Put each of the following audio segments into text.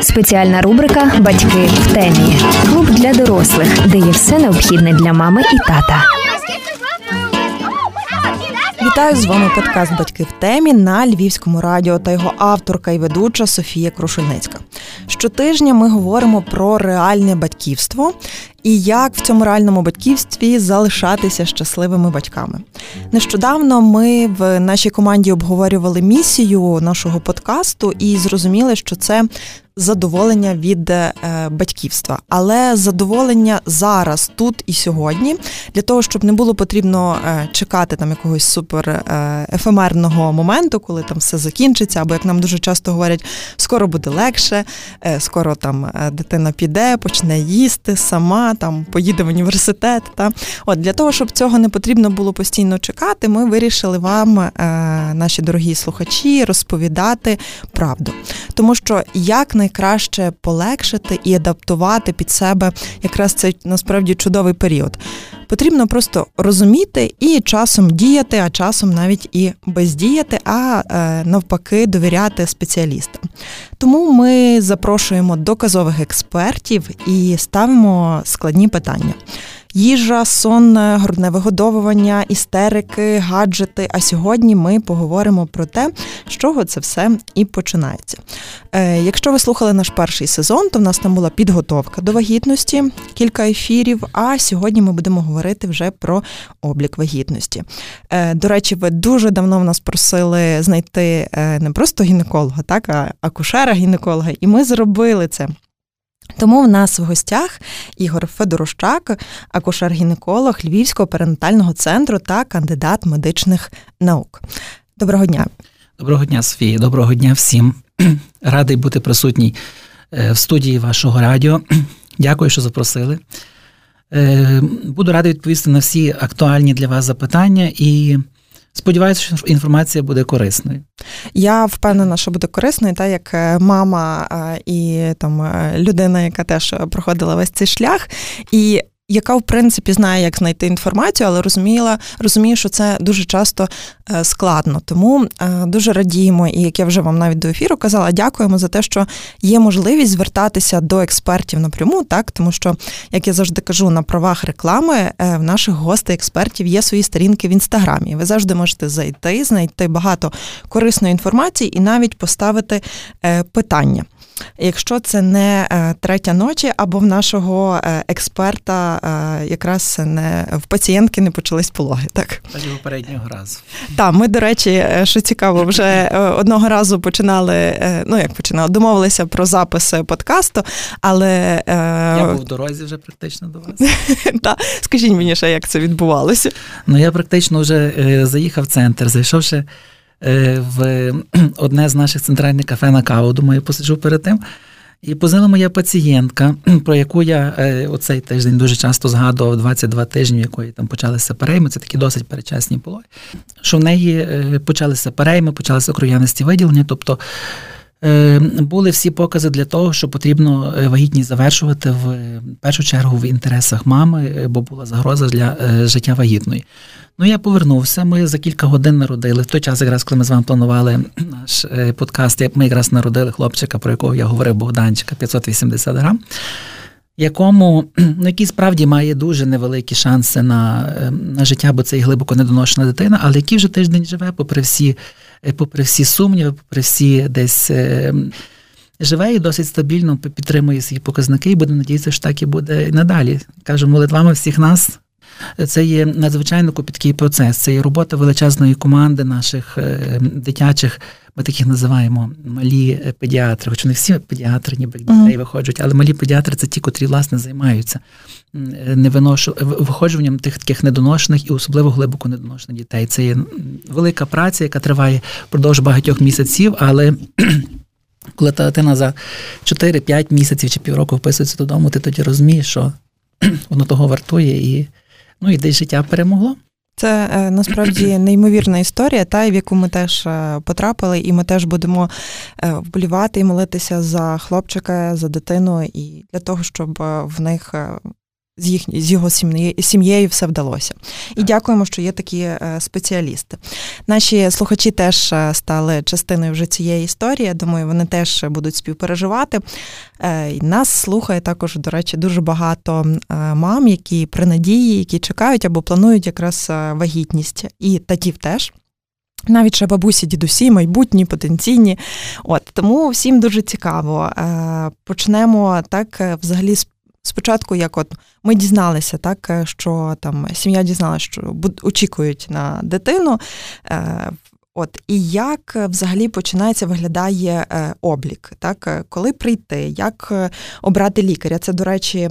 Спеціальна рубрика Батьки в темі. Клуб для дорослих, де є все необхідне для мами і тата. Вітаю з вами подкаст Батьки в темі на Львівському радіо та його авторка і ведуча Софія Крушельницька. Щотижня ми говоримо про реальне батьківство і як в цьому реальному батьківстві залишатися щасливими батьками. Нещодавно ми в нашій команді обговорювали місію нашого подкасту і зрозуміли, що це задоволення від е, батьківства, але задоволення зараз, тут і сьогодні, для того, щоб не було потрібно е, чекати там якогось супер е, ефемерного моменту, коли там все закінчиться, або як нам дуже часто говорять, скоро буде легше, скоро там дитина піде, почне їсти сама, там поїде в університет. Та от для того, щоб цього не потрібно було постійно чекати, ми вирішили вам, наші дорогі слухачі, розповідати правду, тому що як найкраще полегшити і адаптувати під себе якраз цей насправді чудовий період. Потрібно просто розуміти і часом діяти, а часом навіть і бездіяти, а е, навпаки, довіряти спеціалістам. Тому ми запрошуємо доказових експертів і ставимо складні питання їжа, сон, грудне вигодовування, істерики, гаджети. А сьогодні ми поговоримо про те, з чого це все і починається. Е, якщо ви слухали наш перший сезон, то в нас там була підготовка до вагітності, кілька ефірів. А сьогодні ми будемо говорити вже про облік вагітності. Е, до речі, ви дуже давно в нас просили знайти е, не просто гінеколога, так а акушера-гінеколога, і ми зробили це. Тому в нас в гостях Ігор Федорощак, акушер-гінеколог Львівського перинатального центру та кандидат медичних наук. Доброго дня. Доброго дня, Софія. Доброго дня всім. Радий бути присутній е, в студії вашого радіо. Дякую, що запросили. Е, буду радий відповісти на всі актуальні для вас запитання і Сподіваюся, що інформація буде корисною. Я впевнена, що буде корисною, та як е, мама і там е, людина, яка теж проходила весь цей шлях. І яка в принципі знає, як знайти інформацію, але розуміла, розуміє, що це дуже часто е, складно. Тому е, дуже радіємо, і як я вже вам навіть до ефіру казала, дякуємо за те, що є можливість звертатися до експертів напряму, так тому що, як я завжди кажу, на правах реклами е, в наших гостей експертів є свої сторінки в інстаграмі. Ви завжди можете зайти, знайти багато корисної інформації і навіть поставити питання. Якщо це не третя ночі, або в нашого експерта якраз не в пацієнтки не почались пологи. Так попереднього разу. Так, ми, до речі, що цікаво, вже одного разу починали. Ну як починали, домовилися про запис подкасту, але я був в дорозі вже практично до вас. Так, скажіть мені ще, як це відбувалося? Ну я практично вже заїхав в центр, зайшовши. Е, в одне з наших центральних кафе на каву, думаю, посиджу перед тим. І позвонила моя пацієнтка, про яку я е, оцей тиждень дуже часто згадував 22 тижні, в якої там почалися перейми, це такі досить перечасні пологи, що в неї е, почалися перейми, почалися кров'яності виділення. Тобто були всі покази для того, що потрібно вагітність завершувати в першу чергу в інтересах мами, бо була загроза для життя вагітної. Ну, я повернувся. Ми за кілька годин народили. В той час, якраз коли ми з вами планували наш е, подкаст, ми якраз народили хлопчика, про якого я говорив Богданчика, 580 грам, якому ну, який справді має дуже невеликі шанси на е, на життя, бо це і глибоко недоношена дитина, але який вже тиждень живе, попри всі, е, попри всі сумніви, попри всі десь. Живе і досить стабільно підтримує свої показники, і будемо надіятися, що так і буде і надалі. Кажу, молитвами всіх нас це є надзвичайно копіткий процес. Це є робота величезної команди наших е, дитячих. Ми таких називаємо малі педіатри, хоч не всі педіатри, ніби дітей uh-huh. виходять, але малі педіатри це ті, котрі власне займаються невиношу виходжуванням тих таких недоношених і особливо глибоко недоношених дітей. Це є велика праця, яка триває впродовж багатьох місяців, але коли та дитина за 4-5 місяців чи півроку вписується додому, ти тоді розумієш, що воно того вартує і. Ну і десь життя перемогло. Це е, насправді неймовірна історія, та в яку ми теж е, потрапили, і ми теж будемо е, вболівати і молитися за хлопчика, за дитину, і для того, щоб в них з їх з його сім'єю все вдалося. І дякуємо, що є такі е, спеціалісти. Наші слухачі теж е, стали частиною вже цієї історії. Я думаю, вони теж будуть співпереживати. Е, нас слухає також, до речі, дуже багато мам, які при надії, які чекають або планують якраз вагітність, і татів теж. Навіть ще бабусі, дідусі, майбутні, потенційні. От Тому всім дуже цікаво. Почнемо так взагалі з спочатку, як от ми дізналися, так е, що там сім'я дізналася, що очікують на дитину. Е, от і як взагалі починається виглядає е, облік, так коли прийти, як обрати лікаря? Це, до речі,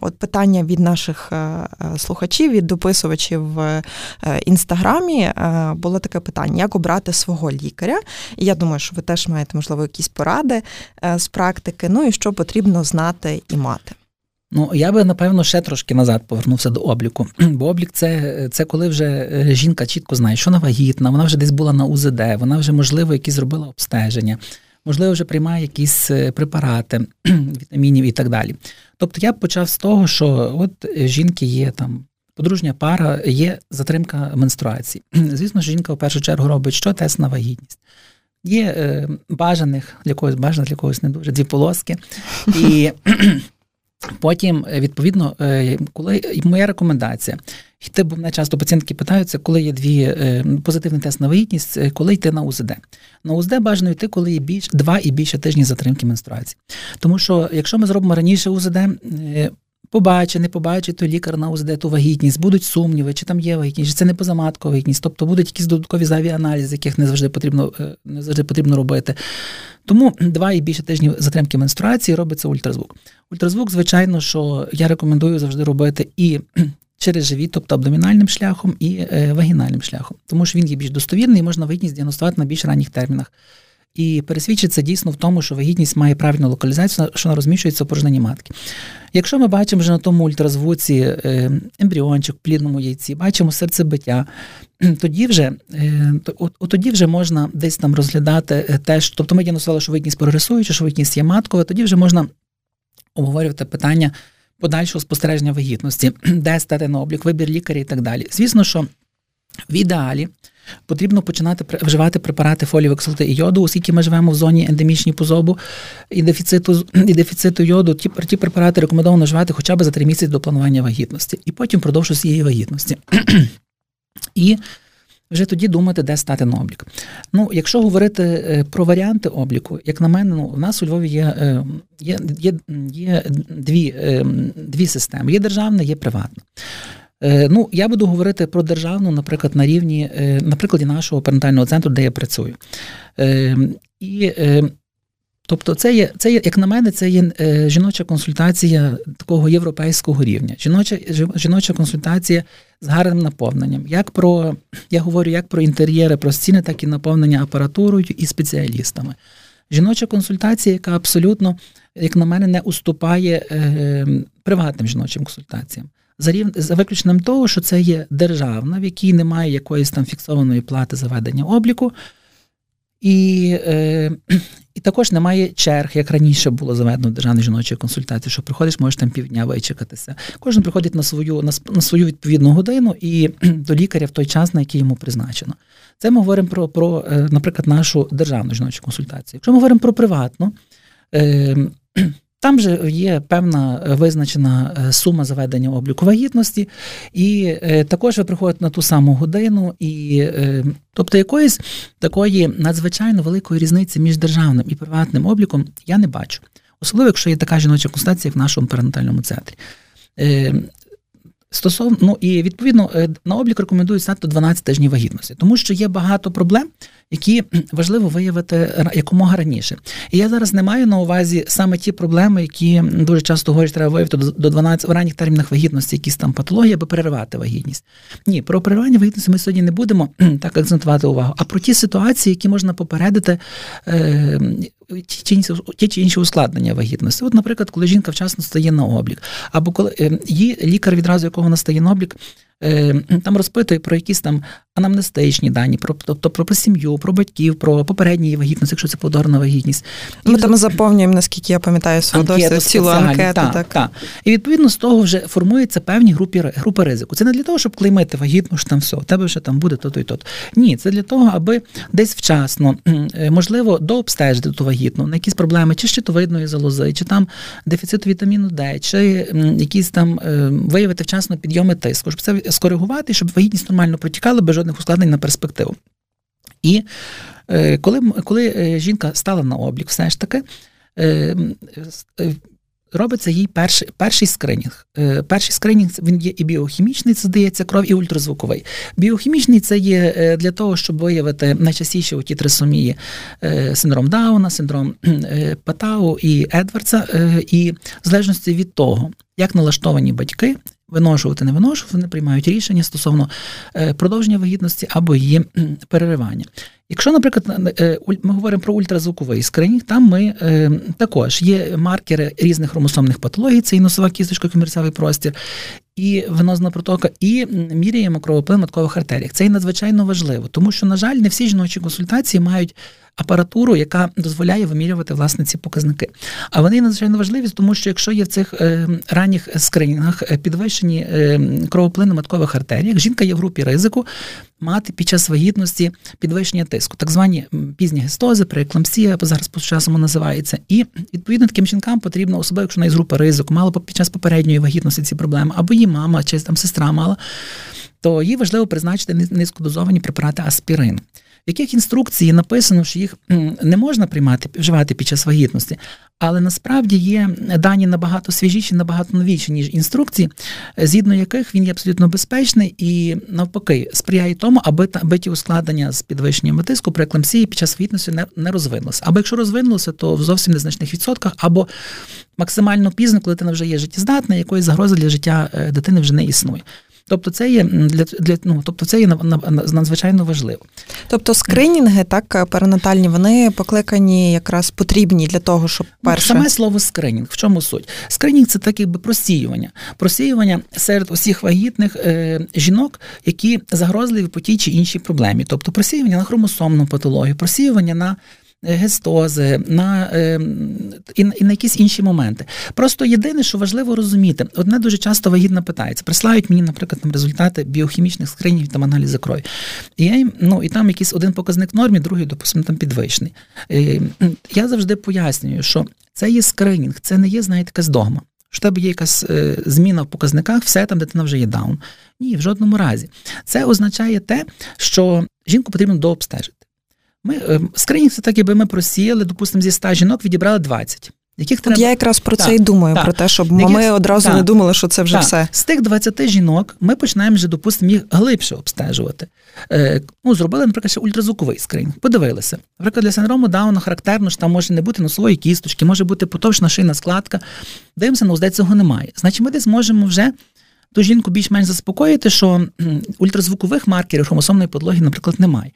от питання від наших слухачів, від дописувачів в інстаграмі було таке питання: як обрати свого лікаря? І я думаю, що ви теж маєте можливо якісь поради з практики. Ну і що потрібно знати і мати. Ну, я би, напевно, ще трошки назад повернувся до обліку. Бо облік це це коли вже е, жінка чітко знає, що вона вагітна, вона вже десь була на УЗД, вона вже, можливо, якісь зробила обстеження, можливо, вже приймає якісь е, препарати, вітамінів і так далі. Тобто я почав з того, що от жінки є там. Подружня пара є затримка менструації. Звісно, що жінка в першу чергу робить що тест на вагітність. Є е, бажаних для когось бажаних, для когось не дуже дві полоски. І Потім, е, відповідно, е, коли моя рекомендація, йти, бо мене часто пацієнтки питаються, коли є дві е, позитивний тест на вагітність, коли йти на УЗД. На УЗД бажано йти, коли є більш два і більше тижні затримки менструації. Тому що, якщо ми зробимо раніше УЗД, побачить, не побачить той лікар на УЗД ту вагітність, будуть сумніви, чи там є вагітність, чи це не позаматкова вагітність, тобто будуть якісь додаткові зайві аналізи, яких не завжди потрібно не завжди потрібно робити. Тому два і більше тижнів затримки менструації робиться ультразвук. Ультразвук, звичайно, що я рекомендую завжди робити і через живіт, тобто абдомінальним шляхом, і е, вагінальним шляхом, тому що він є більш достовірний і можна вагітність діагностувати на більш ранніх термінах. І пересвідчиться дійсно в тому, що вагітність має правильну локалізацію, що вона розміщується у порожненні матки. Якщо ми бачимо вже на тому ультразвуці е, ембріончик в плідному яйці, бачимо серцебиття, тоді вже е, тоді вже можна десь там розглядати е, теж, тобто ми діагностували, що вагітність прогресуюча, що вагітність є маткова, тоді вже можна обговорювати питання подальшого спостереження вагітності, де стати на облік, вибір лікаря і так далі. Звісно, що в ідеалі потрібно починати вживати препарати фолію кислоти і йоду, оскільки ми живемо в зоні ендемічній позобу і дефіциту і дефіциту йоду. Ті, ті препарати рекомендовано вживати хоча б за три місяці до планування вагітності, і потім впродовж цієї вагітності. І вже тоді думати, де стати на облік. Ну, якщо говорити е, про варіанти обліку, як на мене, ну, у нас у Львові є е, є, є, є дві е, дві системи: є державна, є приватна. Ну, я буду говорити про державну, наприклад, на рівні, на прикладі нашого перинатального центру, де я працюю. І Тобто, це є, це є, як на мене, це є е, жіноча консультація такого європейського рівня. Жіноча жіноча консультація з гарним наповненням. Як про я говорю як про інтер'єри, про стіни, так і наповнення апаратурою і спеціалістами. Жіноча консультація, яка абсолютно, як на мене, не уступає е, приватним жіночим консультаціям. За рів... за виключенням того, що це є державна, в якій немає якоїсь там фіксованої плати за ведення обліку. І е, і також немає черг, як раніше було заведено в державній жіночої консультації, що приходиш, можеш там півдня вичекатися. Кожен приходить на свою на, на свою відповідну годину і до лікаря в той час, на який йому призначено. Це ми говоримо про, про е, наприклад, нашу державну жіночу консультацію. Якщо ми говоримо про приватну, е, там же є певна е, визначена е, сума заведення обліку вагітності, і е, також ви приходите на ту саму годину, і тобто якоїсь такої надзвичайно великої різниці між державним і приватним обліком я не бачу. Особливо, якщо є така жіноча констація в нашому перинатальному центрі. Стосовно ну і відповідно на облік рекомендують стати 12 тижнів вагітності, тому що є багато проблем, які важливо виявити якомога раніше. І я зараз не маю на увазі саме ті проблеми, які дуже часто говорять, треба виявити до 12 в ранніх термінах вагітності, якісь там патології, аби переривати вагітність. Ні, про переривання вагітності ми сьогодні не будемо так акцентувати увагу, а про ті ситуації, які можна попередити. Ті, чи інші ускладнення вагітності. От, наприклад, коли жінка вчасно стає на облік, або коли е, її лікар, відразу якого вона стає на облік, Е, там розпитує про якісь там анамнестичні дані, про тобто про сім'ю, про батьків, про попередній вагітність, якщо це плодорна вагітність. Ми і там заповнюємо, наскільки я пам'ятаю, свого досвіду, цілу анкету. Так, так. так. І відповідно з того вже формуються певні групи групи ризику. Це не для того, щоб клеймити вагітну, що там все, у тебе вже там буде то-то і то. Ні, це для того, аби десь вчасно, е, можливо, дообстежити ту вагітну на якісь проблеми, чи щитовидної залози, чи там дефіцит вітаміну Д, чи якісь там е, виявити вчасно підйоми тиску, щоб це скоригувати, щоб вагітність нормально протікала без жодних ускладнень на перспективу. І е, коли коли жінка стала на облік, все ж таки робиться їй перший перший скринінг. Е, перший скринінг він є і біохімічний, це здається кров, і ультразвуковий. Біохімічний це є е, для того, щоб виявити найчастіше у ті трисомії е, синдром Дауна, синдром Патау і Едвардса, і в залежності від того, як налаштовані батьки. Виношувати, не виношувати, вони приймають рішення стосовно продовження вагітності або її переривання. Якщо, наприклад, е, ми говоримо про ультразвуковий скринінг, там ми е, також є маркери різних хромосомних патологій, це і носова кісточка, комірцевий простір, і венозна протока, і міряємо кровоплин маткових артеріях. Це і надзвичайно важливо, тому що, на жаль, не всі жіночі консультації мають апаратуру, яка дозволяє вимірювати власне ці показники. А вони надзвичайно важливі, тому що якщо є в цих е, ранніх скринінгах е, підвищені е, кровоплини маткових артеріях, жінка є в групі ризику мати під час вагітності підвищення тиску, так звані пізні гестози, прееклампсія, зараз по часому називається. І відповідно таким жінкам потрібно, особливо якщо вона із групи ризику, мала під час попередньої вагітності ці проблеми, або її мама чи там сестра мала, то їй важливо призначити низькодозовані препарати аспірин яких інструкції написано, що їх не можна приймати вживати під час вагітності, але насправді є дані набагато свіжіші, набагато новіші, ніж інструкції, згідно яких він є абсолютно безпечний і навпаки сприяє тому, аби аби ті ускладнення з підвищенням тиску при екламсії під час вагітності не, не розвинулося. Або якщо розвинулося, то в зовсім незначних відсотках, або максимально пізно, коли дитина вже є життєздатна, якої загрози для життя е, дитини вже не існує. Тобто це є для для ну, тобто це є надзвичайно важливо. Тобто скринінги, так перинатальні, вони покликані якраз потрібні для того, щоб ну, перше... саме слово скринінг. В чому суть? Скринінг це так якби просіювання. Просіювання серед усіх вагітних е, жінок, які загрозливі по тій чи іншій проблемі. Тобто просіювання на хромосомну патологію, просіювання на Е, гестози, на е, і, і на якісь інші моменти. Просто єдине, що важливо розуміти, одне дуже часто вагітна питається. Прислають мені, наприклад, там результати біохімічних скринів там аналізу крові. І я їм, ну і там якийсь один показник в нормі, другий, допустимо, там підвищений. Е, я завжди пояснюю, що це є скринінг, це не є, знаєте, якась догма. Що тебе є якась е, зміна в показниках, все там дитина вже є даун. Ні, в жодному разі. Це означає те, що жінку потрібно дообстежити. Ми е, скринінг це так, якби ми просіяли, допустимо, зі 100 жінок відібрали 20. Яких треба... Я якраз про так, це і думаю, так. про те, щоб Яких... ми одразу так. не думали, що це вже так. все. З тих 20 жінок ми починаємо вже, допустимо, їх глибше обстежувати. Е, ну, Зробили, наприклад, ще ультразвуковий скринінг, подивилися. Наприклад, для синдрому Дауна характерно, що там може не бути носової кісточки, може бути потовшна шийна складка. Дивимося, ну, здається, цього немає. Значить, ми десь можемо вже ту жінку більш-менш заспокоїти, що ультразвукових маркерів хромосомної подлоги, наприклад, немає.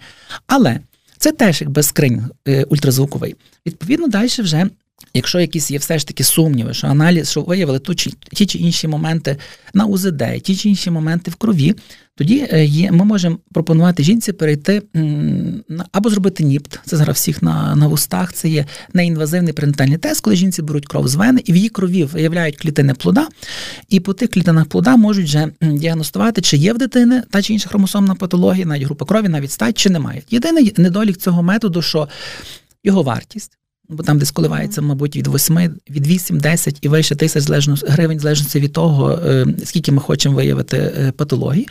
Але це теж якби скринь е, ультразвуковий. Відповідно, далі вже. Якщо якісь є все ж таки сумніви, що аналіз, що виявили ту чи ті чи інші моменти на УЗД, ті чи інші моменти в крові, тоді е, є, ми можемо пропонувати жінці перейти або зробити НІПТ, це зараз всіх на на вустах, це є неінвазивний пренатальний тест, коли жінці беруть кров з вени, і в її крові виявляють клітини плода, і по тих клітинах плода можуть вже діагностувати, чи є в дитини та чи інша хромосомна патологія, навіть група крові, навіть стать, чи немає. Єдиний недолік цього методу, що його вартість бо там десь коливається, мабуть, від 8, від 8, 10 і вище тисяч гривень, в залежності від того, е, скільки ми хочемо виявити е, патології.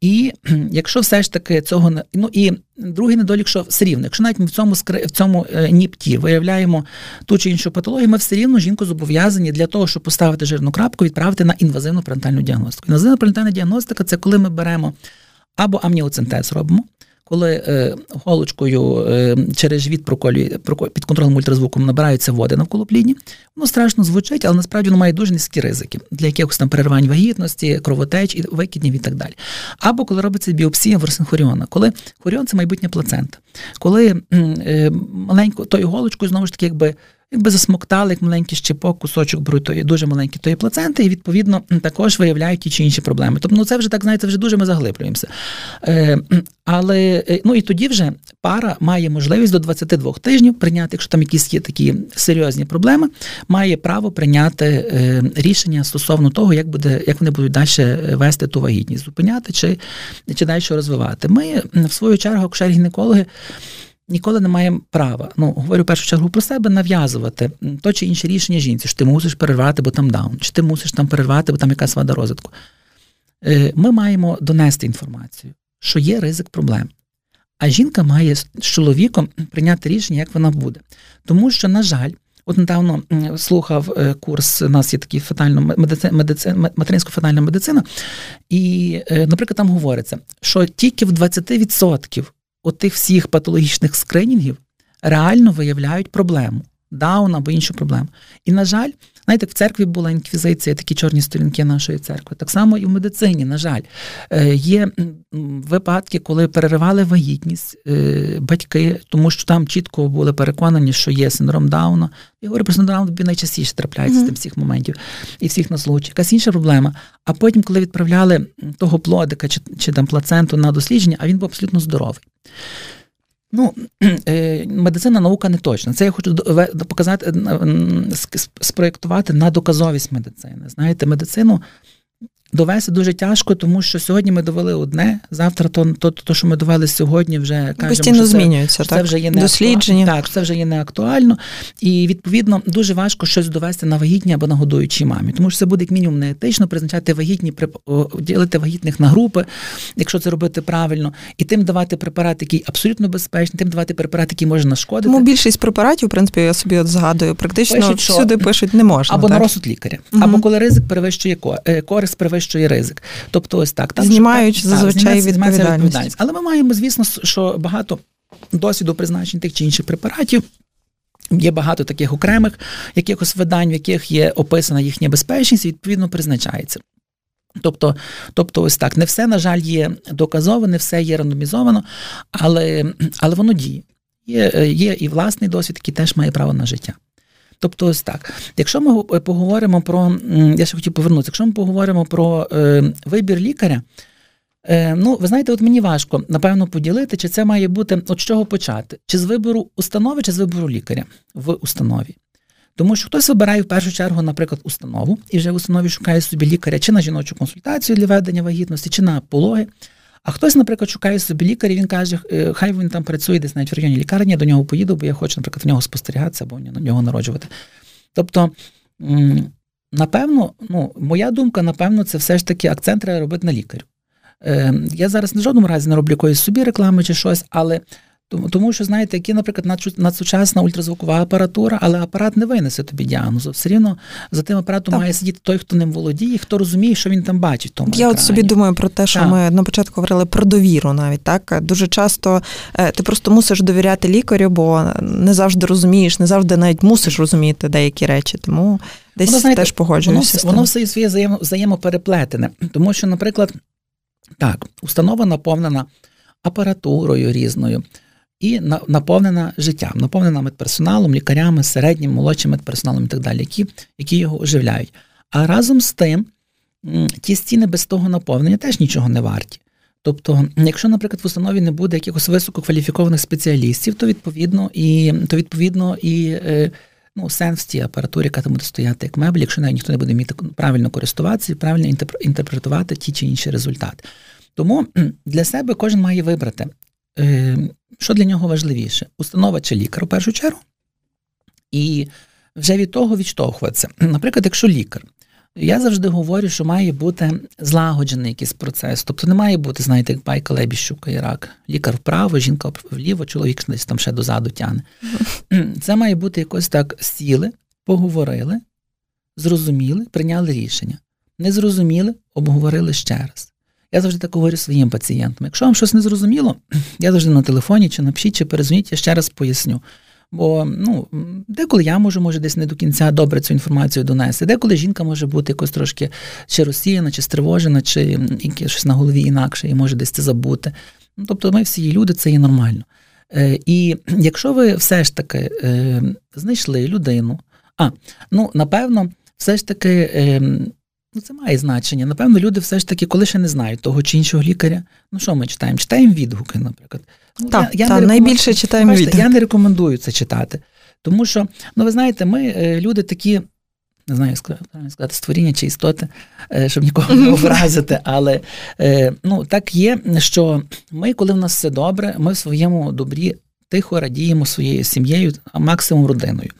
І якщо все ж таки цього не ну і другий недолік, що все рівно, якщо навіть ми в цьому в цьому е, ніпті виявляємо ту чи іншу патологію, ми все рівно жінку зобов'язані для того, щоб поставити жирну крапку, відправити на інвазивну пренатальну діагностику. Інвазивна пренатальна діагностика це коли ми беремо або амніоцентез робимо коли е, голочкою е, через живіт проколює під контролем ультразвуком набираються води навколо плідні, воно страшно звучить, але насправді воно має дуже низькі ризики для якихось там перервань вагітності, кровотеч і викиднів і так далі. Або коли робиться біопсія ворсенхоріона, коли хоріон це майбутня плацента, коли е, маленько тою голочкою знову ж таки, якби якби засмоктали як маленький щепок, кусочок беруть тої дуже маленький тої плаценти, і відповідно також виявляють ті чи інші проблеми. Тобто, ну це вже так знаєте, вже дуже ми заглиблюємося. Е, Але е, ну і тоді вже пара має можливість до 22 тижнів прийняти, якщо там якісь є такі серйозні проблеми, має право прийняти е, рішення стосовно того, як буде, як вони будуть далі вести ту вагітність, зупиняти чи, чи далі розвивати. Ми в свою чергу, акушер гінекологи ніколи не маємо права. Ну, говорю в першу чергу про себе, нав'язувати то чи інше рішення жінці, що ти мусиш перервати, бо там даун, чи ти мусиш там перервати, бо там якась вада розвитку. Е, ми маємо донести інформацію, що є ризик проблем. А жінка має з чоловіком прийняти рішення, як вона буде. Тому що, на жаль, от недавно слухав е, курс, у нас є такий фатально медицина, материнсько фатальна медицина, і, е, наприклад, там говориться, що тільки в 20% отих всіх патологічних скринінгів реально виявляють проблему. Даун або іншу проблему. І, на жаль, знаєте, в церкві була інквізиція, такі чорні сторінки нашої церкви. Так само і в медицині, на жаль, е, є випадки, коли переривали вагітність е, батьки, тому що там чітко були переконані, що є синдром Дауна. Я говорю про синдром Дауна, найчастіше трапляється з тим всіх моментів і всіх на случаї. Якась інша проблема. А потім, коли відправляли того плодика чи, чи там плаценту на дослідження, а він був абсолютно здоровий. Ну, е, медицина наука не точна. Це я хочу показати, спроєктувати на доказовість медицини. Знаєте, медицину довести дуже тяжко, тому що сьогодні ми довели одне, завтра то, то, то що ми довели сьогодні, вже кажемо, Постійно що змінюється, це, так? вже є не дослідження. Так, це вже є не актуально. І відповідно дуже важко щось довести на вагітній або на годуючій мамі, тому що це буде як мінімум не етично призначати вагітні ділити вагітних на групи, якщо це робити правильно, і тим давати препарат, який абсолютно безпечний, тим давати препарат, який може нашкодити. Тому більшість препаратів, в принципі, я собі от згадую, практично пишуть, всюди пишуть не можна. Або так? на розсуд лікаря, угу. або коли ризик перевищує е, користь перевищує ризик. Тобто, ось так так знімають так, зазвичай так, відповідальність. відповідальність. Але ми маємо, звісно, що багато досвіду призначень тих чи інших препаратів. Є багато таких окремих якихось видань, в яких є описана їхня безпечність, і відповідно призначається. Тобто, тобто, ось так, не все, на жаль, є доказово, не все є рандомізовано, але але воно діє. Є є і власний досвід, який теж має право на життя. Тобто, ось так. Якщо ми поговоримо про, я ще хотів повернутися, якщо ми поговоримо про е, вибір лікаря, е, ну, ви знаєте, от мені важко, напевно, поділити, чи це має бути от з чого почати, чи з вибору установи, чи з вибору лікаря в установі. Тому що хтось вибирає в першу чергу, наприклад, установу, і вже в установі шукає собі лікаря чи на жіночу консультацію для ведення вагітності, чи на пологи. А хтось, наприклад, шукає собі лікаря, він каже, «Е, хай він там працює десь навіть в районі лікарні, я до нього поїду, бо я хочу, наприклад, в нього спостерігатися або на нього народжувати. Тобто, напевно, ну, моя думка, напевно, це все ж таки акцент треба робити на лікарю. Е, я зараз на жодному разі не роблю якоїсь собі реклами чи щось, але тому, тому що, знаєте, які, наприклад, надсучасна ультразвукова апаратура, але апарат не винесе тобі діагнозу. Все рівно за тим апаратом так. має сидіти той, хто ним володіє, хто розуміє, що він там бачить. Тому Я екрані. от собі думаю про те, що так. ми на початку говорили про довіру, навіть так дуже часто е, ти просто мусиш довіряти лікарю, бо не завжди розумієш, не завжди навіть мусиш розуміти деякі речі. Тому десь воно, знаєте, теж погоджуюся. Воно, воно все своє взаємо, взаємопереплетене, тому що, наприклад, так, установа наповнена апаратурою різною і наповнена життям, наповнена медперсоналом, лікарями, середнім, молодшим медперсоналом і так далі, які, які його оживляють. А разом з тим, ті стіни без того наповнення теж нічого не варті. Тобто, якщо, наприклад, в установі не буде якихось висококваліфікованих спеціалістів, то відповідно і то відповідно і е, ну, сенс в цій апаратурі, яка там буде стояти як меблі, якщо навіть ніхто не буде вміти правильно користуватися і правильно інтерпретувати ті чи інші результати. Тому для себе кожен має вибрати, що для нього важливіше? Установа чи лікар у першу чергу, і вже від того відштовхуватися. Наприклад, якщо лікар, я завжди говорю, що має бути злагоджений якийсь процес. Тобто не має бути, знаєте, як байка Лебіщука і рак. Лікар вправо, жінка вліво, чоловік десь там ще дозаду тяне. Це має бути якось так сіли, поговорили, зрозуміли, прийняли рішення. Не зрозуміли, обговорили ще раз. Я завжди так говорю своїм пацієнтам. Якщо вам щось не зрозуміло, я завжди на телефоні чи напишіть, чи перезвоніть, я ще раз поясню. Бо ну, деколи я можу, може, десь не до кінця добре цю інформацію донести, деколи жінка може бути якось трошки чи розсіяна, чи стривожена, чи щось на голові інакше, і може десь це забути. Ну, Тобто ми всі люди, це є нормально. І якщо ви все ж таки знайшли людину, а ну напевно, все ж таки. Ну, це має значення. Напевно, люди все ж таки, коли ще не знають того чи іншого лікаря. Ну, що ми читаємо? Читаємо відгуки, наприклад. Ну, Так, я, я та, найбільше читаємо відгуки. Я не рекомендую це читати. Тому що, ну ви знаєте, ми е, люди такі, не знаю, як сказати, створіння чи істоти, е, щоб нікого не образити, але е, ну, так є, що ми, коли в нас все добре, ми в своєму добрі тихо радіємо своєю сім'єю, а максимум родиною.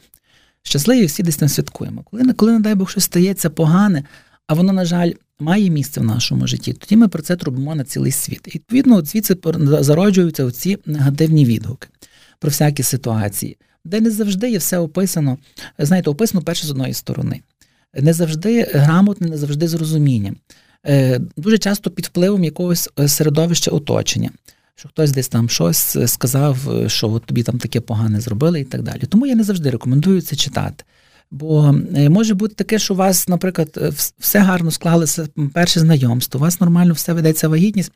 Щасливі всі десь там святкуємо. Коли, коли, не дай Бог, щось стається погане, а воно, на жаль, має місце в нашому житті, тоді ми про це трубимо на цілий світ. І відповідно, звідси зароджуються ці негативні відгуки про всякі ситуації де не завжди є все описано. Знаєте, описано перше з одної сторони. Не завжди грамотне, не завжди з розумінням. Е, дуже часто під впливом якогось е, середовища оточення, що хтось десь там щось сказав, що от тобі там таке погане зробили і так далі. Тому я не завжди рекомендую це читати. Бо е, може бути таке, що у вас, наприклад, все гарно склалося перше знайомство, у вас нормально все ведеться вагітність,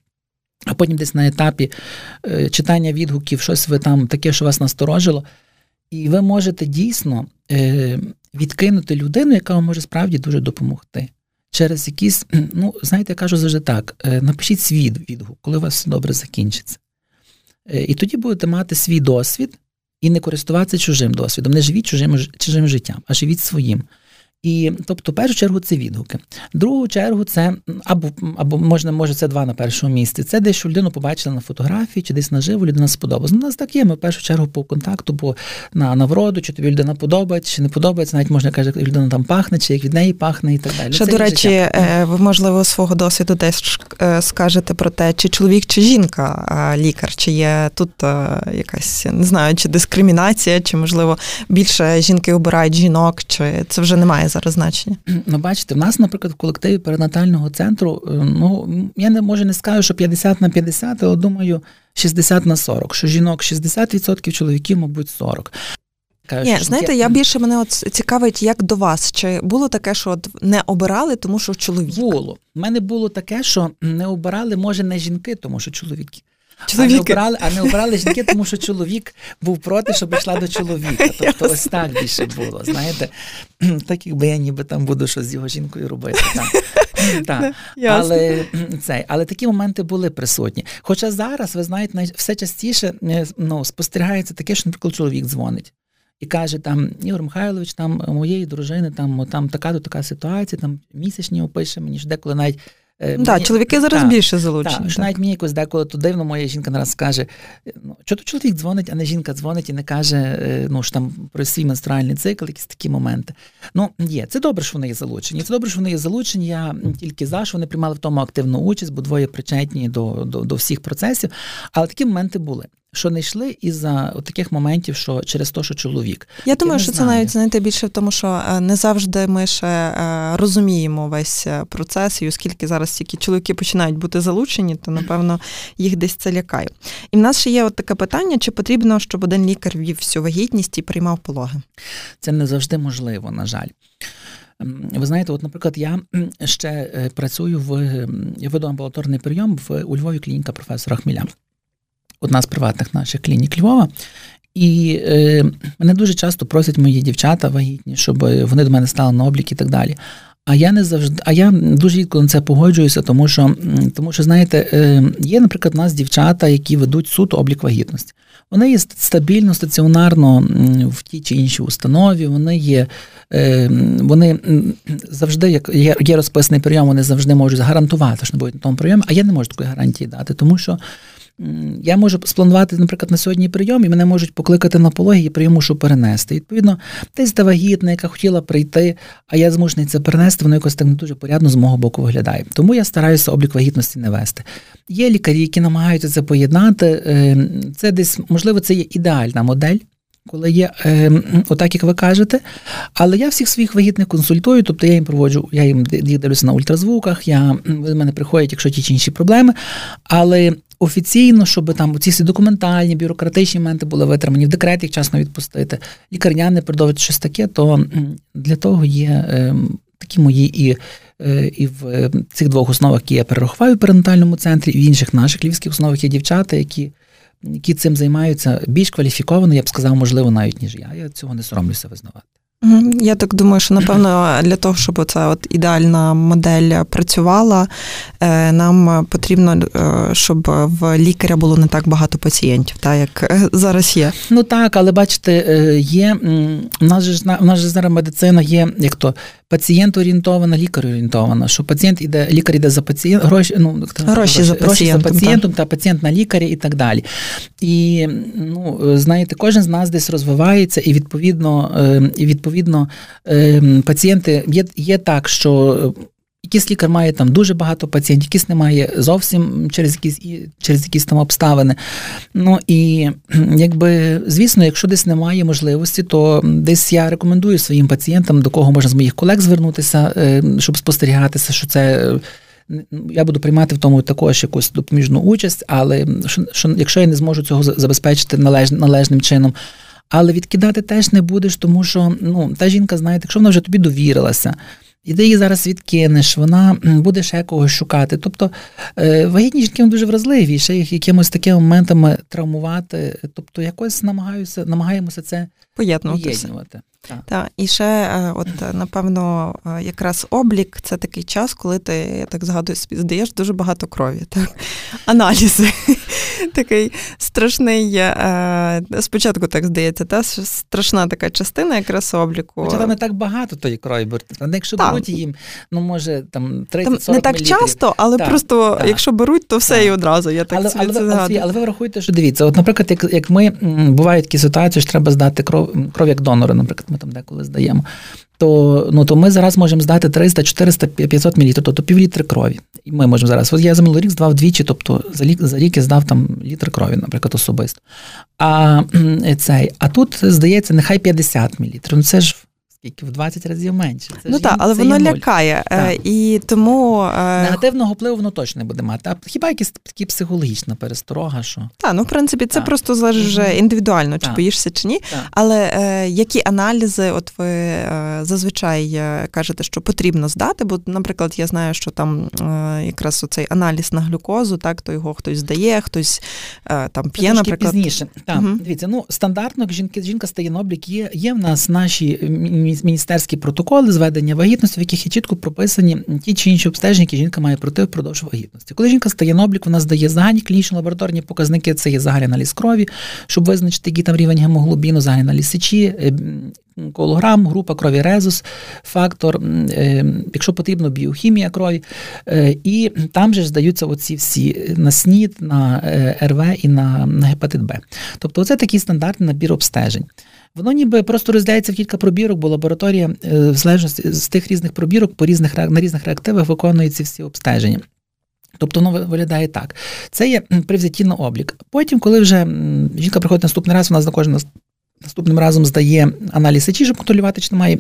а потім десь на етапі читання відгуків щось ви там таке, що вас насторожило. І ви можете дійсно е, відкинути людину, яка вам може справді дуже допомогти. Через якісь, ну, знаєте, я кажу завжди так: е, напишіть свій відгук, коли у вас все добре закінчиться. Е, і тоді будете мати свій досвід і не користуватися чужим досвідом. Не живіть чужим чужим життям, а живіть своїм. І тобто, в першу чергу, це відгуки. В другу чергу, це або або можна, може, це два на першому місці. Це десь що людину побачили на фотографії, чи десь наживо людина сподобалась. Ну, у нас так є. Ми в першу чергу по контакту, по на, на вроду, чи тобі людина подобається, чи не подобається. Навіть можна каже, як людина там пахне, чи як від неї пахне, і так далі. Ще, це до речі, е, ви можливо свого досвіду десь е, скажете про те, чи чоловік, чи жінка лікар, чи є тут е, якась не знаю, чи дискримінація, чи можливо більше жінки обирають жінок, чи це вже немає зараз значення? Ну, бачите, в нас, наприклад, в колективі перинатального центру, е, ну я не може не скажу, що 50 на 50, але думаю, 60 на 40. Що жінок 60%, чоловіків, мабуть, 40%. Кажуть, Ні, знаєте, я... я більше мене от цікавить, як до вас. Чи було таке, що от не обирали, тому що чоловік? Було. У мене було таке, що не обирали, може, не жінки, тому що чоловіки. А не, обрали, а не обрали жінки, тому що чоловік був проти, щоб йшла до чоловіка. Тобто ось так більше було. Знаєте, так якби я ніби там буду щось з його жінкою робити. Так. Так. Але цей, але такі моменти були присутні. Хоча зараз, ви знаєте, все частіше е, ну, спостерігається таке, що, наприклад, чоловік дзвонить. І каже, там Ігор Михайлович, там моєї дружини, там там така то така ситуація, там місячні опише мені ж деколи навіть Е, Так, чоловіки зараз так, більше залучені. Так, так. Навіть мені якось деколи то дивно, моя жінка нараз скаже: ну, чого то чоловік дзвонить, а не жінка дзвонить і не каже, е, ну що там про свій менструальний цикл, якісь такі моменти. Ну, є, це добре, що вони є залучені. Це добре, що вони є залучені. Я тільки за що вони приймали в тому активну участь, бо двоє причетні до, до, до всіх процесів. Але такі моменти були що не йшли із-за таких моментів, що через те, що чоловік. Я думаю, що знаю. це навіть знаєте більше в тому, що е, не завжди ми ще е, розуміємо весь е, процес, і оскільки зараз тільки чоловіки починають бути залучені, то напевно їх десь це лякає. І в нас ще є от таке питання: чи потрібно, щоб один лікар вів всю вагітність і приймав пологи? Це не завжди можливо, на жаль. Ви знаєте, от, наприклад, я ще працюю в я веду амбулаторний прийом в у Львові клініка професора Хміля одна з приватних наших клінік Львова. І е, мене дуже часто просять мої дівчата вагітні, щоб вони до мене стали на облік і так далі. А я не завжди, а я дуже рідко на це погоджуюся, тому що, тому що, знаєте, е, є, наприклад, у нас дівчата, які ведуть суто облік вагітності. Вони є стабільно, стаціонарно в тій чи іншій установі, вони є, е, вони завжди, як є розписаний прийом, вони завжди можуть гарантувати, що не будуть на тому прийомі, а я не можу такої гарантії дати, тому що я можу спланувати, наприклад, на сьогодні прийом, і мене можуть покликати на пологі, і прийом мушу перенести. Відповідно, десь та вагітна, яка хотіла прийти, а я змушений це перенести, воно якось так не дуже порядно з мого боку виглядає. Тому я стараюся облік вагітності не вести. Є лікарі, які намагаються це поєднати. Ем, це десь, можливо, це є ідеальна модель. Коли є е, отак, як ви кажете, але я всіх своїх вагітних консультую, тобто я їм проводжу, я їм дивлюся на ультразвуках, я, в мене приходять, якщо ті чи інші проблеми. Але офіційно, щоб там ці всі документальні, бюрократичні моменти були витримані, в декрет їх часно відпустити, лікарняне продовжити щось таке, то для того є е, такі мої і. Е, і в цих двох основах, які я перерахуваю в перинатальному центрі, і в інших наших львівських основах є дівчата, які які цим займаються більш кваліфіковано, я б сказав, можливо, навіть ніж я. Я цього не соромлюся визнавати. Я так думаю, що напевно для того, щоб оця от ідеальна модель працювала, е, нам потрібно, е, щоб в лікаря було не так багато пацієнтів, так як зараз є. Ну так, але бачите, є у нас же у нас же зараз медицина є як то пацієнт орієнтована, лікар орієнтована, що пацієнт іде, лікар іде за пацієнт, гроші, ну, гроші, гроші за пацієнтом, за пацієнтом та пацієнт на лікарі і так далі. І ну, знаєте, кожен з нас десь розвивається, і відповідно, і відповідно ем, пацієнти є, є так, що. Якийсь лікар має там дуже багато пацієнтів, якийсь немає зовсім через якісь через якісь там обставини. Ну і якби, звісно, якщо десь немає можливості, то десь я рекомендую своїм пацієнтам, до кого можна з моїх колег звернутися, е, щоб спостерігатися, що це. Я буду приймати в тому також якусь допоміжну участь, але що, що якщо я не зможу цього забезпечити належ, належним чином. Але відкидати теж не будеш, тому що ну та жінка, знаєте, якщо вона вже тобі довірилася, і ти її зараз відкинеш, вона буде ще когось шукати. Тобто е, вагітні жінки дуже вразливі, ще їх якимось такими моментами травмувати. Тобто, якось намагаюся, намагаємося це поєднувати. Так. Так, і ще, е, от напевно, е, якраз облік це такий час, коли ти, я так згадую, здаєш дуже багато крові. Так? Аналізи. Такий страшний, е, спочатку так здається, та страшна така частина якраз обліку. Хоча там не так багато тої крові, бо якщо так. беруть їм, ну може там 30 Не так часто, але так, просто так. якщо беруть, то все і одразу. Я так але, але, це але, але ви врахуєте, що дивіться, от, наприклад, як як ми бувають такі ситуації, що треба здати кров кров як донори, наприклад ми там деколи здаємо, то ну, то ми зараз можемо здати 300, 400, 500 мл, тобто півлітри крові. І ми можемо зараз. От я за минулий рік здав двічі, тобто за рік за рік я здав там літр крові, наприклад, особисто. А цей, а тут, здається, нехай 50 мл. Ну це ж в 20 разів менше. Це ну так, але воно лякає. Е, так. І тому е, негативного впливу воно точно не буде мати. А хіба якісь такі психологічна пересторога? що? Так, ну в принципі, це так. просто залежить вже індивідуально, чи так. боїшся чи ні. Але е, які аналізи, от ви е, зазвичай е, кажете, що потрібно здати? Бо, наприклад, я знаю, що там е, якраз оцей аналіз на глюкозу, так то його хтось здає, хтось там п'є, наприклад. пізніше. Так, угу. дивіться, ну стандартно жінки, жінка стає на облік. Є є в нас наші міністерські протоколи зведення вагітності, в яких є чітко прописані ті чи інші обстеження, які жінка має пройти впродовж вагітності. Коли жінка стає на облік, вона здає загальні клінічні лабораторні показники, це є загальний аналіз крові, щоб визначити, який там рівень гемоглобіну, загальний аналіз сечі, е, колограм, група крові резус, фактор, е, якщо потрібно, біохімія крові. Е, і там же здаються оці всі на СНІД, на РВ і на, на гепатит Б. Тобто, це такий стандартний набір обстежень. Воно ніби просто розділяється в кілька пробірок, бо лабораторія е, в залежності з тих різних пробірок по різних на різних реактивах виконує всі обстеження. Тобто воно виглядає так. Це є при взятті на облік. Потім, коли вже жінка приходить наступний раз, вона за кожним наступним разом здає аналіз сечі, щоб контролювати, чи немає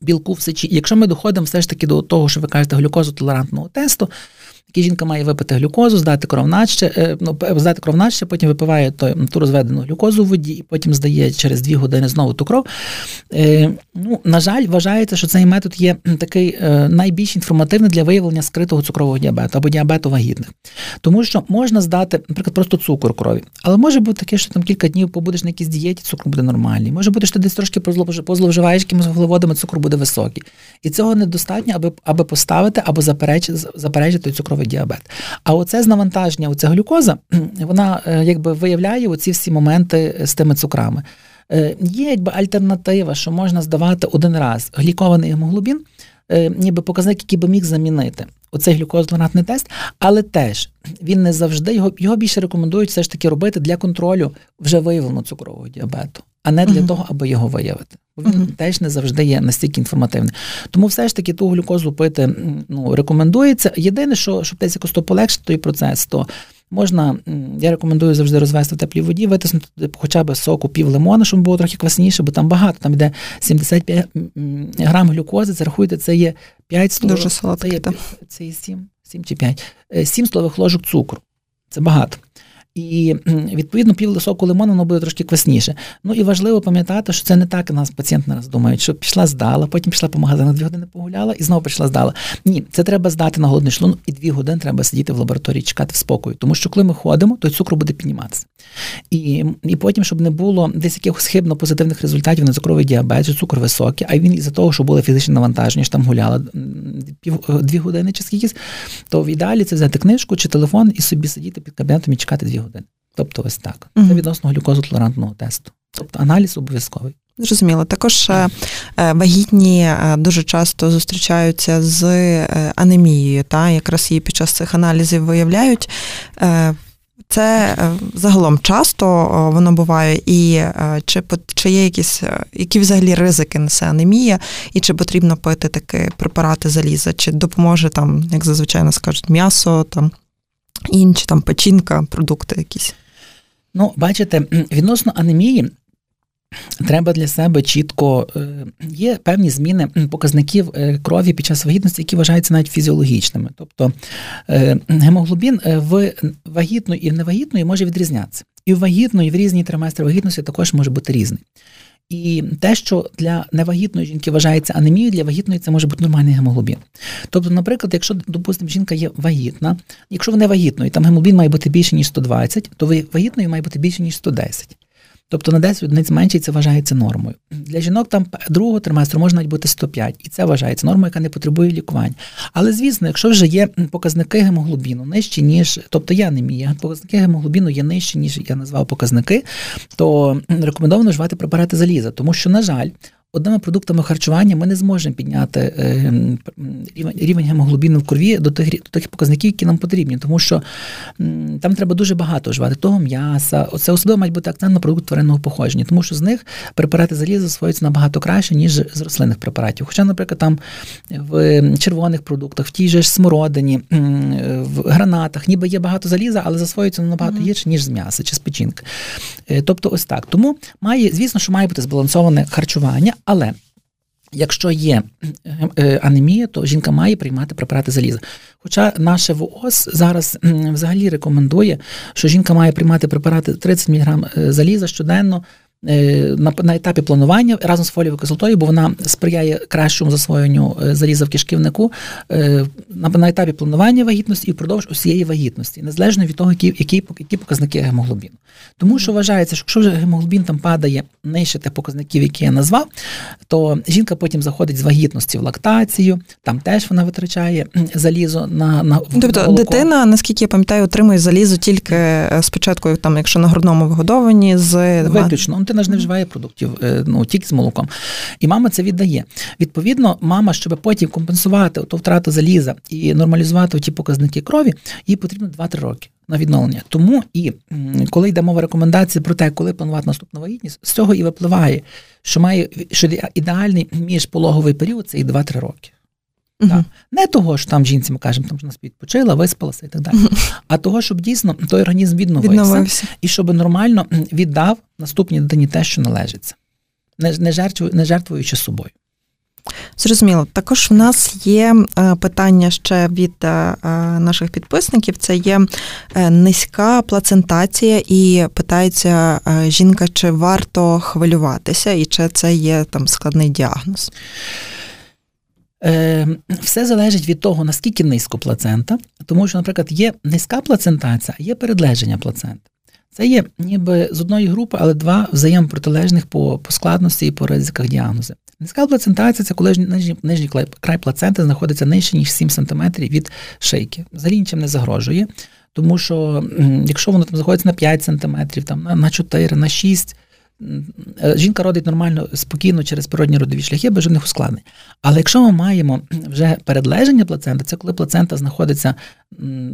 білку в сечі. Якщо ми доходимо все ж таки до того, що ви кажете, глюкозотолерантного тесту, який жінка має випити глюкозу, здати кров наче, е, ну, здати кров наче, потім випиває ту розведену глюкозу в воді, і потім здає через дві години знову ту кров. Е, ну, На жаль, вважається, що цей метод є такий е, найбільш інформативний для виявлення скритого цукрового діабету або діабету вагітних. Тому що можна здати, наприклад, просто цукор крові. Але може бути таке, що там кілька днів побудеш на якійсь дієті, цукор буде нормальний. Може бути, що ти десь трошки позловживаєш якимось вуглеводами, цукор буде високий. І цього недостатньо, аби аби поставити або заперечити заперечити цукровий цукровий діабет. А оце з навантаження, оця глюкоза, вона е, якби виявляє оці всі моменти з тими цукрами. Е, є якби альтернатива, що можна здавати один раз глікований гемоглобін, е, ніби показник, який би міг замінити оцей глюкозотолерантний тест, але теж він не завжди його його більше рекомендують все ж таки робити для контролю вже виявленого цукрового діабету, а не для uh-huh. того, аби його виявити. Бо він uh-huh. теж не завжди є настільки інформативний. Тому все ж таки ту глюкозу пити ну, рекомендується. Єдине, що щоб десь якось то полегшити той процес, то Можна, я рекомендую завжди розвести в теплій воді, витиснути хоча б соку пів лимона, щоб було трохи квасніше, бо там багато, там йде 75 грам глюкози, це рахуйте, це є 5 столових, Дуже солодкий, це є, це є 7, 7 чи 5, 7 столових ложок цукру. Це багато. І відповідно пів соку лимону воно буде трошки квасніше. Ну і важливо пам'ятати, що це не так нас пацієнт нас думає, що пішла, здала, потім пішла по магазину, дві години погуляла і знову прийшла, здала. Ні, це треба здати на голодний шлунок, і дві години треба сидіти в лабораторії, чекати в спокою. Тому що коли ми ходимо, то цукру буде підніматися. І і потім, щоб не було десь якихось хибно позитивних результатів на цукровий діабет, що цукор високий, а він із-за того, що було фізичне навантаження, що там гуляла пів дві години чи скільки, то в ідеалі це взяти книжку чи телефон і собі сидіти під кабінетом і чекати дві години. Тобто, ось так. Це відносно глюкозотолерантного тесту. Тобто аналіз обов'язковий. Зрозуміло. Також е, е, вагітні е, дуже часто зустрічаються з анемією, та якраз її під час цих аналізів виявляють. Це загалом часто воно буває, і чи чи є якісь які взагалі ризики несе анемія, і чи потрібно пити такі препарати заліза, чи допоможе там, як зазвичай нас кажуть, м'ясо, там інші там печінка, продукти якісь? Ну, бачите, відносно анемії. Треба для себе чітко е, є певні зміни показників е, крові під час вагітності, які вважаються навіть фізіологічними. Тобто е, гемоглобін в вагітної і в невагітної може відрізнятися. І в вагітної, і в різній триместри вагітності також може бути різний. І те, що для невагітної жінки вважається анемією, для вагітної це може бути нормальний гемоглобін. Тобто, наприклад, якщо, допустимо, жінка є вагітна, якщо вона вагітною, там гемоглобін має бути більше, ніж 120, то вагітною має бути більше, ніж 110. Тобто на 10 одиниць менше і це вважається нормою. Для жінок там другого триместру може навіть бути 105, і це вважається нормою, яка не потребує лікування. Але звісно, якщо вже є показники гемоглобіну нижчі, ніж, тобто я не мія, показники гемоглобіну є нижчі, ніж я назвав показники, то рекомендовано вживати препарати заліза, тому що, на жаль, одними продуктами харчування ми не зможемо підняти е, рівень гемоглобіну в крові до тих до тих показників, які нам потрібні, тому що там треба дуже багато вживати того м'яса. Це особливо має бути акцент на продукт тваринного походження, тому що з них препарати заліза засвоюються набагато краще, ніж з рослинних препаратів. Хоча, наприклад, там в червоних продуктах, в тій же ж смородині, в гранатах, ніби є багато заліза, але засвоюється набагато гірше, ніж з м'яса чи з печінки. Е, тобто, ось так. Тому має, звісно, що має бути збалансоване харчування. Але якщо є е, анемія, то жінка має приймати препарати заліза. Хоча наше ВООЗ зараз взагалі рекомендує, що жінка має приймати препарати 30 мг е, заліза щоденно Е, на на етапі планування разом з фолієвою кислотою, бо вона сприяє кращому засвоєнню е, заліза в кишківнику е, на, на етапі планування вагітності і впродовж усієї вагітності, незалежно від того, які які, які показники гемоглобіну. Тому що вважається, що якщо вже гемоглобін там падає нижче тих показників, які я назвав, то жінка потім заходить з вагітності в лактацію, там теж вона витрачає залізо на на Тобто молоко. дитина, наскільки я пам'ятаю, отримує залізо тільки спочатку, там, якщо на грудному вигодованні, з виключно дитина ж не вживає продуктів е, ну, тільки з молоком. І мама це віддає. Відповідно, мама, щоб потім компенсувати ту втрату заліза і нормалізувати ті показники крові, їй потрібно 2-3 роки. На відновлення. Тому і коли йде мова рекомендації про те, коли планувати наступну вагітність, з цього і випливає, що має що ідеальний міжпологовий період це і 2-3 роки. Uh-huh. Так. Не того, що там жінці ми кажемо, там що нас відпочила, виспалася і так далі. Uh-huh. А того, щоб дійсно той організм відновився, відновився і щоб нормально віддав наступній дитині те, що належиться, не не, жертвую, не жертвуючи собою. Зрозуміло. Також в нас є е, питання ще від е, е, наших підписників: це є низька плацентація, і питається жінка, чи варто хвилюватися, і чи це є там складний діагноз. Е, все залежить від того, наскільки низько плацента, тому що, наприклад, є низька плацентація, є передлеження плаценти. Це є ніби з одної групи, але два взаємопротилежних по по складності і по ризиках діагнози. Низька плацентація це коли нижній, нижній край плаценти знаходиться нижче, ніж 7 см від шийки. Взагалі нічим не загрожує, тому що якщо воно там знаходиться на 5 см, там, на 4, на 6 Е, жінка родить нормально, спокійно через природні родові шляхи без жодних ускладнень. Але якщо ми маємо вже передлеження плаценти, це коли плацента знаходиться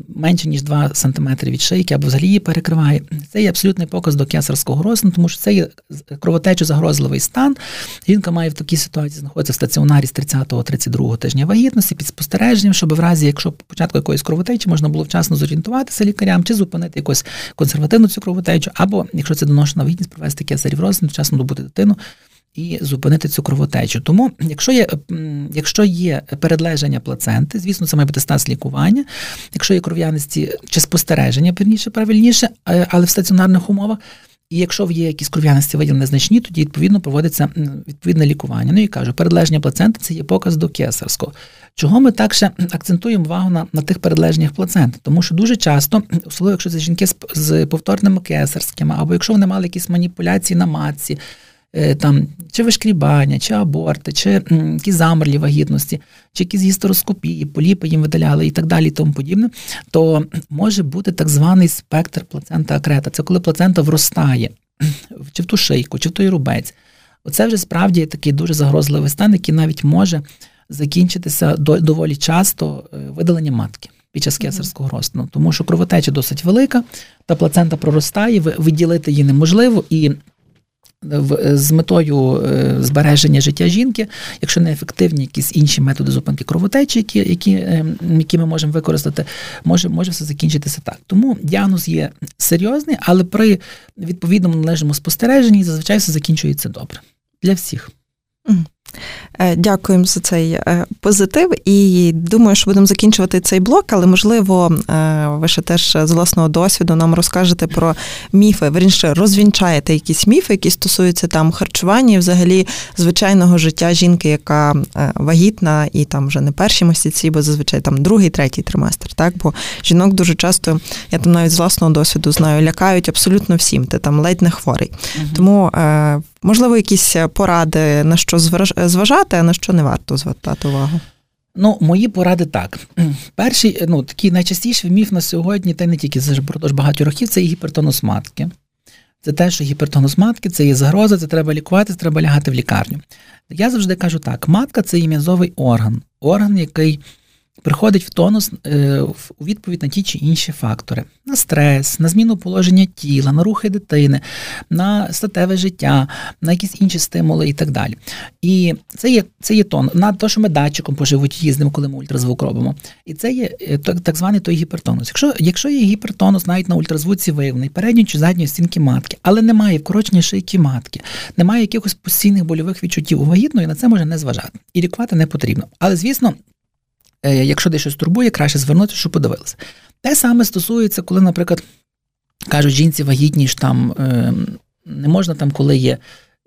менше ніж 2 см від шийки або взагалі її перекриває, це є абсолютний показ до кесарського розтину, тому що це є кровотечу загрозливий стан. Жінка має в такій ситуації знаходитися в стаціонарі з 30-32 тижня вагітності під спостереженням, щоб в разі, якщо початку якоїсь кровотечі можна було вчасно зорієнтуватися лікарям чи зупинити якусь консервативну цю кровотечу, або якщо це доношена вагітність, провести кесарів розтин, вчасно добути дитину і зупинити цю кровотечу. Тому, якщо є якщо є передлежання плаценти, звісно, це має бути стас лікування. Якщо є кров'яності чи спостереження, певніше, правильніше, е, але в стаціонарних умовах. І якщо є якісь кров'яності виділені незначні, тоді відповідно проводиться відповідне лікування. Ну і кажу, передлеження плаценти це є показ до кесарського. Чого ми так ще акцентуємо увагу на на тих передлеженнях плаценти? Тому що дуже часто, особливо якщо це жінки з, з повторними кесарськими, або якщо вони мали якісь маніпуляції на матці, там чи вишкрібання, чи аборти, чи якісь замерлі вагітності, чи якісь гістероскопії, поліпи їм видаляли і так далі, і тому подібне, то може бути так званий спектр плацента акрета. Це коли плацента вростає чи в ту шийку, чи в той рубець. Оце вже справді такий дуже загрозливий стан, який навіть може закінчитися доволі часто е, видаленням матки під час кесарського розтину, тому що кровотеча досить велика, та плацента проростає, виділити її неможливо і. Е, з метою е, збереження життя жінки, якщо не ефективні якісь інші методи зупинки кровотечі, які які, які ми можемо використати, може може все закінчитися так. Тому діагноз є серйозний, але при відповідному належному спостереженні зазвичай все закінчується добре для всіх. Е, дякуємо за цей е, позитив. І думаю, що будемо закінчувати цей блок, але можливо, е, ви ще теж з власного досвіду нам розкажете про міфи. Верніше розвінчаєте якісь міфи, які стосуються там харчування, і взагалі звичайного життя жінки, яка вагітна, і там вже не перші місяці, бо зазвичай там другий, третій триместр. Так, бо жінок дуже часто, я там навіть з власного досвіду знаю, лякають абсолютно всім. Ти там ледь не хворий. Угу. Тому можливо, якісь поради на що зважати, а на що не варто звертати увагу? Ну, мої поради так. Перший, ну, такий найчастіший міф на сьогодні, та не тільки продовж багатьох років, це і гіпертонус матки. Це те, що гіпертонус матки це є загроза, це треба лікувати, це треба лягати в лікарню. Я завжди кажу так: матка це є м'язовий орган, орган, який приходить в тонус е, у відповідь на ті чи інші фактори: на стрес, на зміну положення тіла, на рухи дитини, на статеве життя, на якісь інші стимули і так далі. І це є це є тон, на те, що ми датчиком по животі їздимо, коли ми ультразвук робимо. І це є е, так, званий той гіпертонус. Якщо якщо є гіпертонус, навіть на ультразвуці виявлений передньої чи задньої стінки матки, але немає вкорочення шийки матки, немає якихось постійних больових відчуттів у вагітної, на це може не зважати. І лікувати не потрібно. Але звісно. Е, якщо десь щось турбує, краще звернутися, щоб подивилися. Те саме стосується, коли, наприклад, кажуть, жінці вагітні ж там е, не можна там, коли є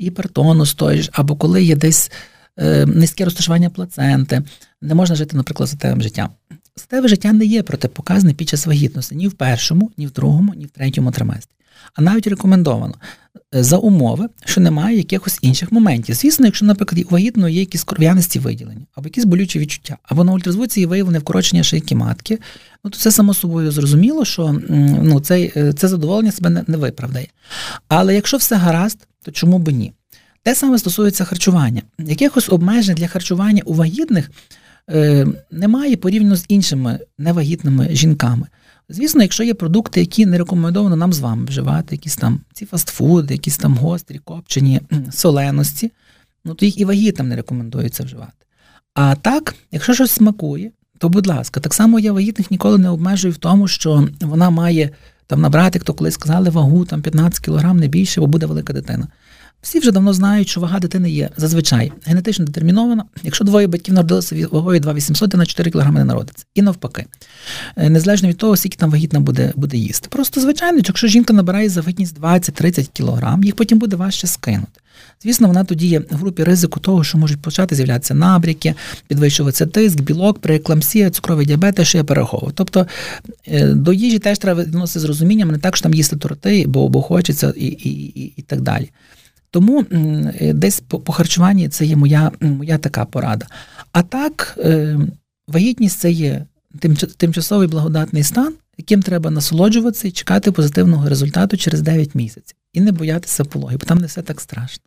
гіпертонус той ж, або коли є десь е, низьке розташування плаценти, не можна жити, наприклад, статевим життям. Статеве життя не є протипоказане під час вагітності ні в першому, ні в другому, ні в третьому триместрі. А навіть рекомендовано за умови, що немає якихось інших моментів. Звісно, якщо, наприклад, у вагітної є якісь кров'яності виділення, або якісь болючі відчуття, або на ультразвуці є виявлене вкорочення шийки матки, ну то це само собою зрозуміло, що ну, це, е, це задоволення себе не, не виправдає. Але якщо все гаразд, то чому б ні? Те саме стосується харчування. Якихось обмежень для харчування у вагітних е, немає порівняно з іншими невагітними жінками. Звісно, якщо є продукти, які не рекомендовано нам з вами вживати, якісь там ці фастфуди, якісь там гострі, копчені соленості, ну то їх і вагітам не рекомендується вживати. А так, якщо щось смакує, то будь ласка, так само я вагітних ніколи не обмежую в тому, що вона має там набрати, хто колись сказали, вагу там 15 кг не більше, бо буде велика дитина. Всі вже давно знають, що вага дитини є зазвичай генетично детермінована. Якщо двоє батьків народилися вагою 2800, на 4 кг не народиться. І навпаки. Е, незалежно від того, скільки там вагітна буде буде їсти. Просто, звичайно, якщо жінка набирає за вагітність 20-30 кг, їх потім буде важче скинути. Звісно, вона тоді є в групі ризику того, що можуть почати з'являтися набряки, підвищуватися тиск, білок, преекламсія, цукровий діабет, що я перераховував. Тобто е, до їжі теж треба відносити з розумінням, не так, що там їсти торти, бо бо хочеться і, і, і, і так далі. Тому е, десь по, харчуванні це є моя моя така порада. А так, е, вагітність це є тимчасовий благодатний стан, яким треба насолоджуватися і чекати позитивного результату через 9 місяців. І не боятися пологи, бо там не все так страшно,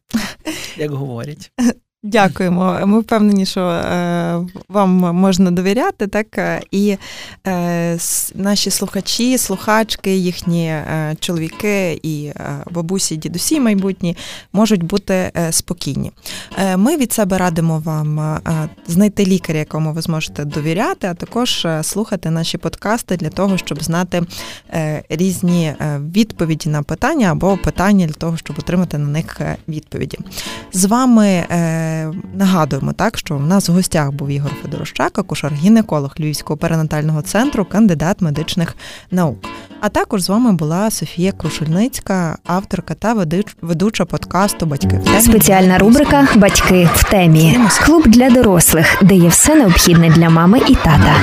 як говорять. Дякуємо. Ми впевнені, що е, вам можна довіряти, так і е, наші слухачі, слухачки, їхні е, чоловіки і е, бабусі, дідусі майбутні можуть бути е, спокійні. Е, ми від себе радимо вам е, знайти лікаря, якому ви зможете довіряти, а також слухати наші подкасти для того, щоб знати різні відповіді на питання або питання для того, щоб отримати на них відповіді. З вами. Нагадуємо так, що в нас в гостях був Ігор Федорощак, акушер-гінеколог Львівського перинатального центру, кандидат медичних наук. А також з вами була Софія Крушельницька, авторка та ведуча подкасту Батьки в темі. Спеціальна рубрика Батьки в темі. Клуб для дорослих, де є все необхідне для мами і тата.